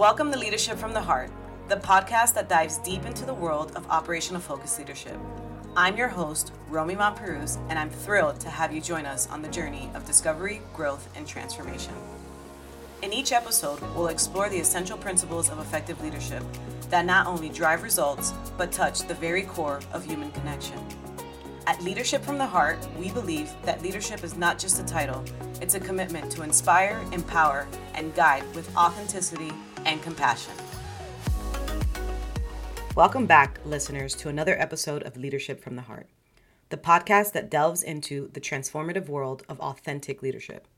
Welcome to Leadership from the Heart, the podcast that dives deep into the world of operational focus leadership. I'm your host, Romie Montperuz, and I'm thrilled to have you join us on the journey of discovery, growth, and transformation. In each episode, we'll explore the essential principles of effective leadership that not only drive results, but touch the very core of human connection. At Leadership from the Heart, we believe that leadership is not just a title, it's a commitment to inspire, empower, and guide with authenticity and compassion. Welcome back, listeners, to another episode of Leadership from the Heart, the podcast that delves into the transformative world of authentic leadership.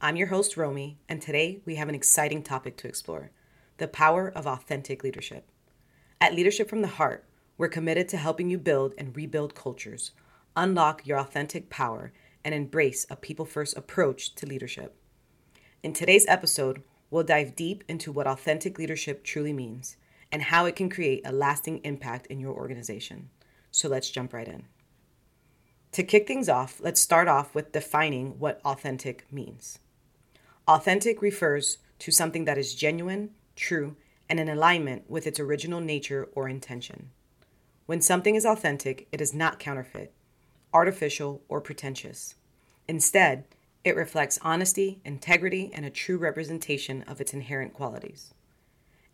I'm your host, Romie, and today we have an exciting topic to explore the power of authentic leadership. At Leadership from the Heart, we're committed to helping you build and rebuild cultures, unlock your authentic power, and embrace a people first approach to leadership. In today's episode, we'll dive deep into what authentic leadership truly means and how it can create a lasting impact in your organization. So let's jump right in. To kick things off, let's start off with defining what authentic means. Authentic refers to something that is genuine, true, and in alignment with its original nature or intention. When something is authentic, it is not counterfeit, artificial, or pretentious. Instead, it reflects honesty, integrity, and a true representation of its inherent qualities.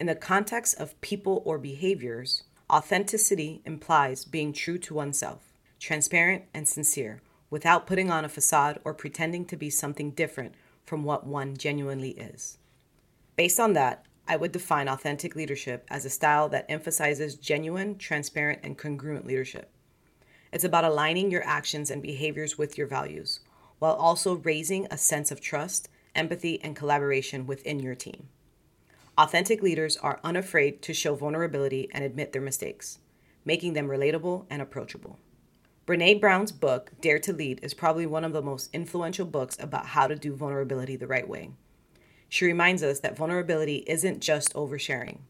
In the context of people or behaviors, authenticity implies being true to oneself, transparent and sincere, without putting on a facade or pretending to be something different from what one genuinely is. Based on that, I would define authentic leadership as a style that emphasizes genuine, transparent, and congruent leadership. It's about aligning your actions and behaviors with your values, while also raising a sense of trust, empathy, and collaboration within your team. Authentic leaders are unafraid to show vulnerability and admit their mistakes, making them relatable and approachable. Brene Brown's book, Dare to Lead, is probably one of the most influential books about how to do vulnerability the right way. She reminds us that vulnerability isn't just oversharing,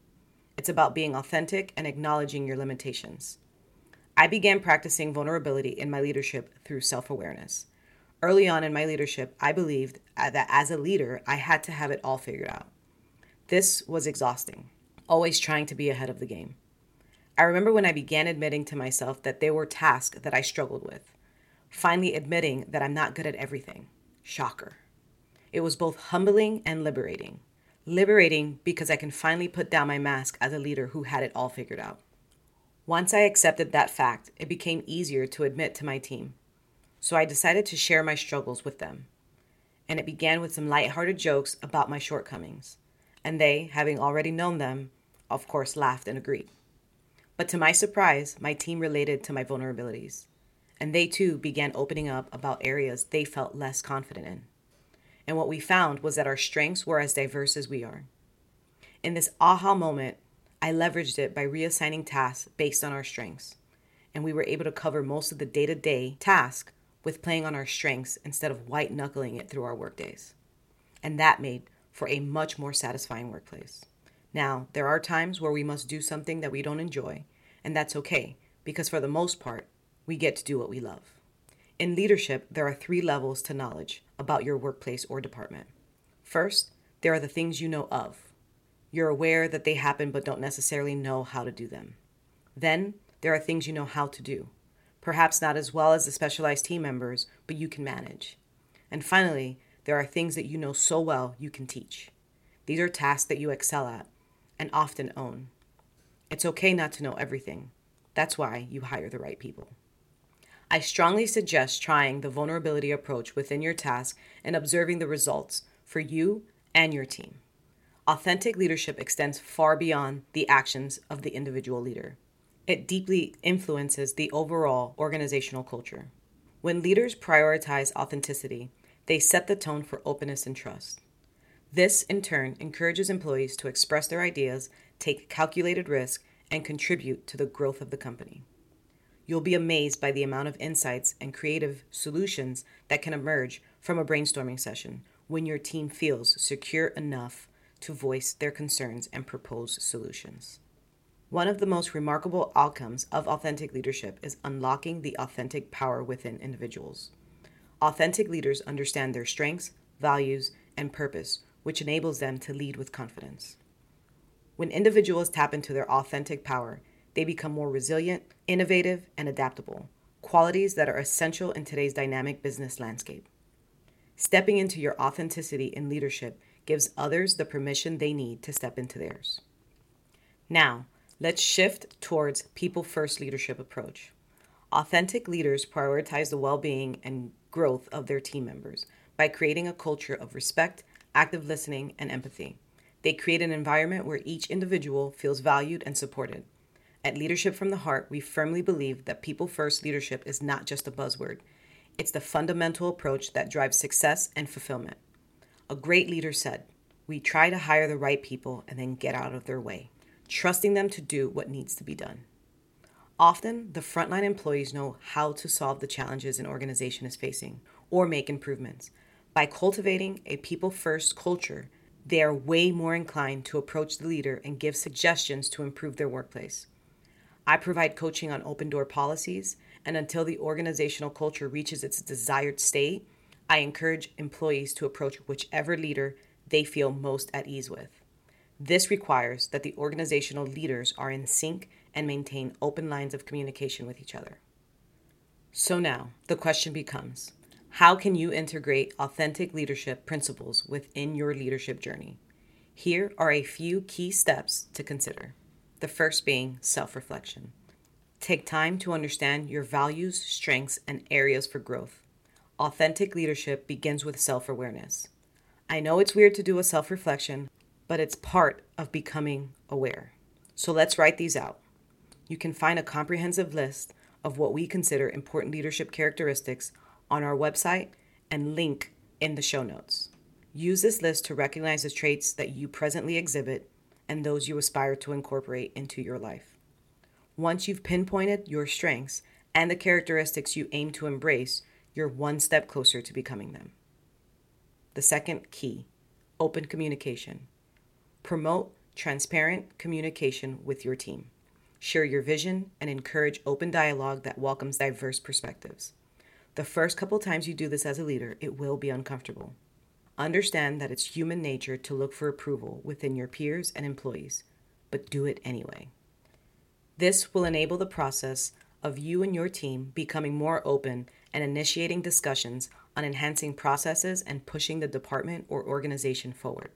it's about being authentic and acknowledging your limitations. I began practicing vulnerability in my leadership through self awareness. Early on in my leadership, I believed uh, that as a leader, I had to have it all figured out. This was exhausting, always trying to be ahead of the game. I remember when I began admitting to myself that there were tasks that I struggled with, finally admitting that I'm not good at everything. Shocker. It was both humbling and liberating. Liberating because I can finally put down my mask as a leader who had it all figured out. Once I accepted that fact, it became easier to admit to my team so I decided to share my struggles with them. And it began with some light-hearted jokes about my shortcomings. And they, having already known them, of course laughed and agreed. But to my surprise, my team related to my vulnerabilities. And they too began opening up about areas they felt less confident in. And what we found was that our strengths were as diverse as we are. In this aha moment, I leveraged it by reassigning tasks based on our strengths. And we were able to cover most of the day to day tasks with playing on our strengths instead of white knuckling it through our workdays. And that made for a much more satisfying workplace. Now, there are times where we must do something that we don't enjoy, and that's okay, because for the most part, we get to do what we love. In leadership, there are three levels to knowledge about your workplace or department. First, there are the things you know of. You're aware that they happen but don't necessarily know how to do them. Then, there are things you know how to do perhaps not as well as the specialized team members, but you can manage. And finally, there are things that you know so well you can teach. These are tasks that you excel at and often own. It's okay not to know everything. That's why you hire the right people. I strongly suggest trying the vulnerability approach within your task and observing the results for you and your team. Authentic leadership extends far beyond the actions of the individual leader it deeply influences the overall organizational culture. When leaders prioritize authenticity, they set the tone for openness and trust. This, in turn, encourages employees to express their ideas, take calculated risk, and contribute to the growth of the company. You'll be amazed by the amount of insights and creative solutions that can emerge from a brainstorming session when your team feels secure enough to voice their concerns and propose solutions. One of the most remarkable outcomes of authentic leadership is unlocking the authentic power within individuals. Authentic leaders understand their strengths, values, and purpose, which enables them to lead with confidence. When individuals tap into their authentic power, they become more resilient, innovative, and adaptable, qualities that are essential in today's dynamic business landscape. Stepping into your authenticity in leadership gives others the permission they need to step into theirs. Now, let's shift towards people first leadership approach. Authentic leaders prioritize the well being and growth of their team members by creating a culture of respect, active listening, and empathy. They create an environment where each individual feels valued and supported. At Leadership from the Heart, we firmly believe that people first leadership is not just a buzzword, it's the fundamental approach that drives success and fulfillment. A great leader said, We try to hire the right people and then get out of their way, trusting them to do what needs to be done. Often, the frontline employees know how to solve the challenges an organization is facing or make improvements. By cultivating a people first culture, they are way more inclined to approach the leader and give suggestions to improve their workplace. I provide coaching on open door policies, and until the organizational culture reaches its desired state, I encourage employees to approach whichever leader they feel most at ease with. This requires that the organizational leaders are in sync and maintain open lines of communication with each other. So now, the question becomes how can you integrate authentic leadership principles within your leadership journey? Here are a few key steps to consider. The first being self reflection. Take time to understand your values, strengths, and areas for growth. Authentic leadership begins with self awareness. I know it's weird to do a self reflection, but it's part of becoming aware. So let's write these out. You can find a comprehensive list of what we consider important leadership characteristics on our website and link in the show notes. Use this list to recognize the traits that you presently exhibit and those you aspire to incorporate into your life. Once you've pinpointed your strengths and the characteristics you aim to embrace, you're one step closer to becoming them. The second key open communication. Promote transparent communication with your team. Share your vision and encourage open dialogue that welcomes diverse perspectives. The first couple times you do this as a leader, it will be uncomfortable. Understand that it's human nature to look for approval within your peers and employees, but do it anyway. This will enable the process of you and your team becoming more open and initiating discussions on enhancing processes and pushing the department or organization forward.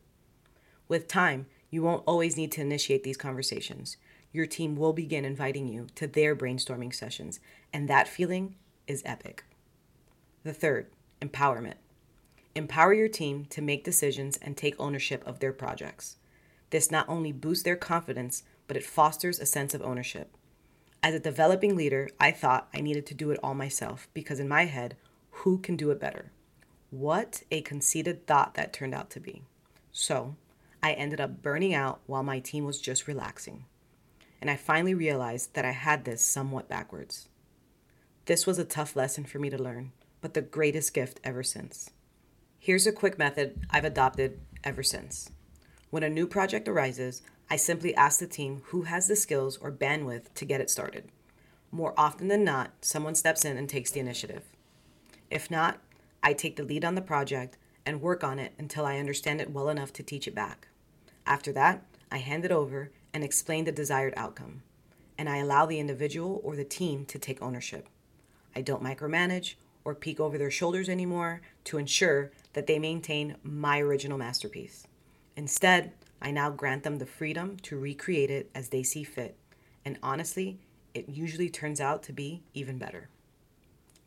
With time, you won't always need to initiate these conversations. Your team will begin inviting you to their brainstorming sessions, and that feeling is epic. The third, empowerment. Empower your team to make decisions and take ownership of their projects. This not only boosts their confidence, but it fosters a sense of ownership. As a developing leader, I thought I needed to do it all myself because in my head, who can do it better? What a conceited thought that turned out to be. So, I ended up burning out while my team was just relaxing. And I finally realized that I had this somewhat backwards. This was a tough lesson for me to learn, but the greatest gift ever since. Here's a quick method I've adopted ever since. When a new project arises, I simply ask the team who has the skills or bandwidth to get it started. More often than not, someone steps in and takes the initiative. If not, I take the lead on the project and work on it until I understand it well enough to teach it back. After that, I hand it over and explain the desired outcome, and I allow the individual or the team to take ownership. I don't micromanage or peek over their shoulders anymore to ensure that they maintain my original masterpiece. Instead, I now grant them the freedom to recreate it as they see fit, and honestly, it usually turns out to be even better.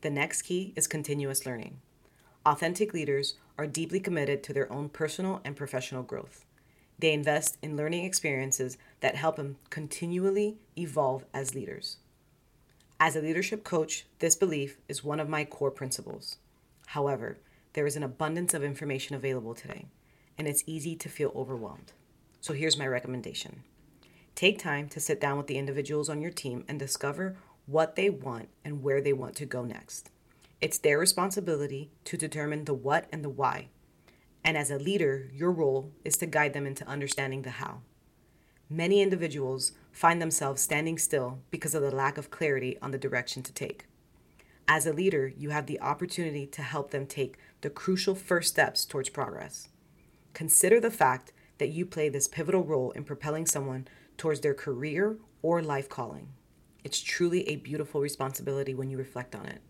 The next key is continuous learning. Authentic leaders are deeply committed to their own personal and professional growth. They invest in learning experiences that help them continually evolve as leaders. As a leadership coach, this belief is one of my core principles. However, there is an abundance of information available today, and it's easy to feel overwhelmed. So here's my recommendation take time to sit down with the individuals on your team and discover what they want and where they want to go next. It's their responsibility to determine the what and the why. And as a leader, your role is to guide them into understanding the how. Many individuals find themselves standing still because of the lack of clarity on the direction to take. As a leader, you have the opportunity to help them take the crucial first steps towards progress. Consider the fact that you play this pivotal role in propelling someone towards their career or life calling. It's truly a beautiful responsibility when you reflect on it.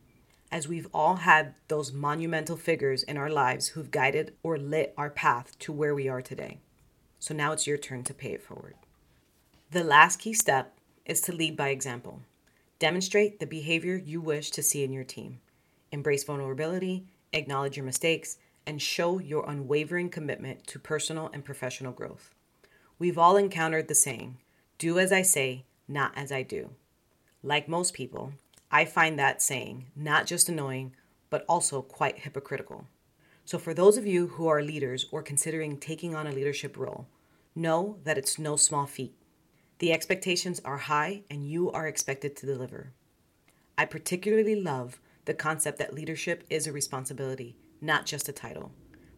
As we've all had those monumental figures in our lives who've guided or lit our path to where we are today. So now it's your turn to pay it forward. The last key step is to lead by example. Demonstrate the behavior you wish to see in your team. Embrace vulnerability, acknowledge your mistakes, and show your unwavering commitment to personal and professional growth. We've all encountered the saying, do as I say, not as I do. Like most people, I find that saying not just annoying, but also quite hypocritical. So, for those of you who are leaders or considering taking on a leadership role, know that it's no small feat. The expectations are high and you are expected to deliver. I particularly love the concept that leadership is a responsibility, not just a title,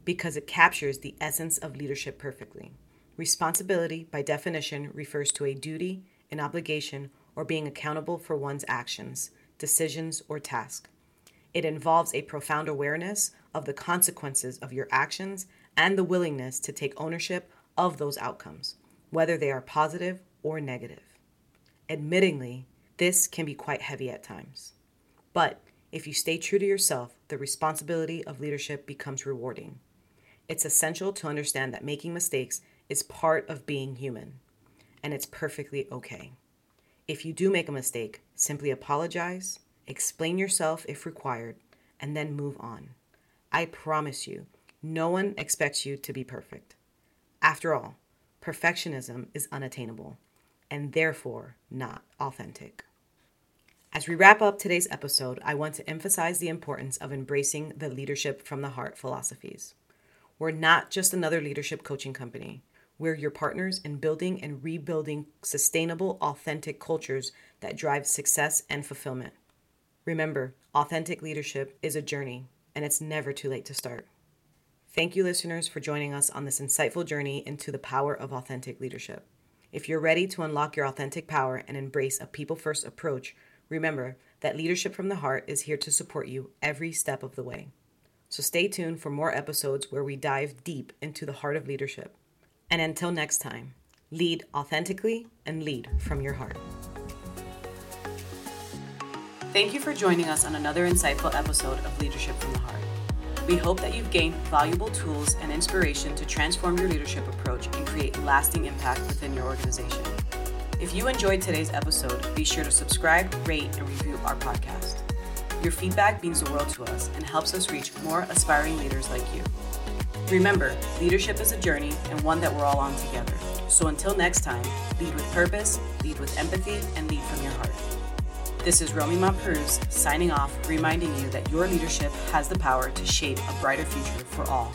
because it captures the essence of leadership perfectly. Responsibility, by definition, refers to a duty, an obligation, or being accountable for one's actions, decisions, or task. It involves a profound awareness of the consequences of your actions and the willingness to take ownership of those outcomes, whether they are positive or negative. Admittingly, this can be quite heavy at times. But if you stay true to yourself, the responsibility of leadership becomes rewarding. It's essential to understand that making mistakes is part of being human, and it's perfectly okay. If you do make a mistake, simply apologize, explain yourself if required, and then move on. I promise you, no one expects you to be perfect. After all, perfectionism is unattainable and therefore not authentic. As we wrap up today's episode, I want to emphasize the importance of embracing the leadership from the heart philosophies. We're not just another leadership coaching company. We're your partners in building and rebuilding sustainable, authentic cultures that drive success and fulfillment. Remember, authentic leadership is a journey, and it's never too late to start. Thank you, listeners, for joining us on this insightful journey into the power of authentic leadership. If you're ready to unlock your authentic power and embrace a people first approach, remember that Leadership from the Heart is here to support you every step of the way. So stay tuned for more episodes where we dive deep into the heart of leadership. And until next time, lead authentically and lead from your heart. Thank you for joining us on another insightful episode of Leadership from the Heart. We hope that you've gained valuable tools and inspiration to transform your leadership approach and create lasting impact within your organization. If you enjoyed today's episode, be sure to subscribe, rate, and review our podcast. Your feedback means the world to us and helps us reach more aspiring leaders like you. Remember, leadership is a journey and one that we're all on together. So until next time, lead with purpose, lead with empathy, and lead from your heart. This is Romie Mapruz signing off, reminding you that your leadership has the power to shape a brighter future for all.